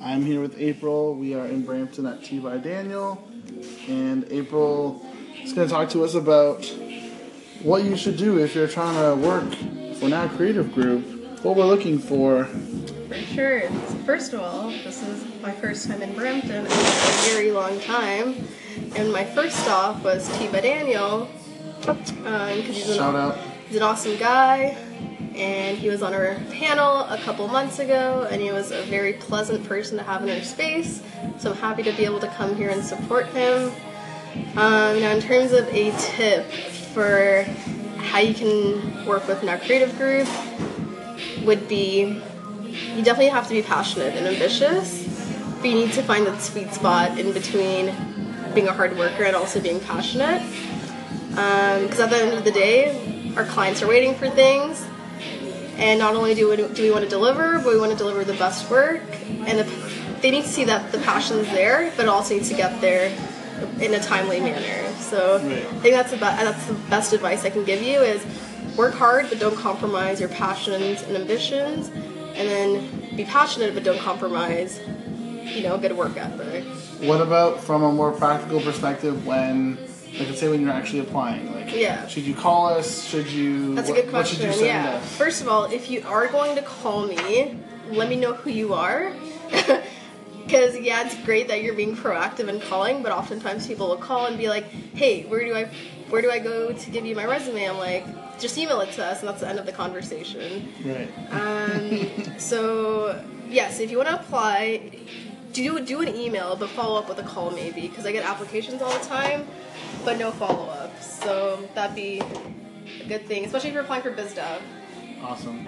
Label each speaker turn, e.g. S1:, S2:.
S1: I'm here with April. We are in Brampton at T by Daniel, and April is going to talk to us about what you should do if you're trying to work for Now Creative Group. What we're looking for.
S2: For sure. First of all, this is my first time in Brampton in a very long time, and my first stop was T by Daniel. Um,
S1: Shout out.
S2: he's an awesome guy, and he was on our panel a couple months ago, and he was a very pleasant person to have in our space. So I'm happy to be able to come here and support him. Um, now, in terms of a tip for how you can work with Now Creative Group, would be you definitely have to be passionate and ambitious, but you need to find that sweet spot in between being a hard worker and also being passionate. Because at the end of the day, our clients are waiting for things, and not only do we, do we want to deliver, but we want to deliver the best work, and the, they need to see that the passion's there, but also needs to get there in a timely manner. So
S1: Right.
S2: I think that's the, that's the best advice I can give you is work hard, but don't compromise your passions and ambitions, and then be passionate, but don't compromise, you know, good work ethic.
S1: What about from a more practical perspective when, like, let's say when you're actually applying? Like,
S2: Yeah.
S1: should you call us? Should you?
S2: That's a good
S1: What should
S2: question. Yeah.
S1: us?
S2: First of all, if you are going to call me, let me know who you are. Because yeah, it's great that you're being proactive in calling, but oftentimes people will call and be like, "Hey, where do I, where do I go to give you my resume?" I'm like, "Just email it to us," and that's the end of the conversation.
S1: Right.
S2: Um, so yes, if you want to apply, do do an email, but follow up with a call maybe, because I get applications all the time, but no follow up. So that'd be a good thing, especially if you're applying for BizDev.
S1: Awesome.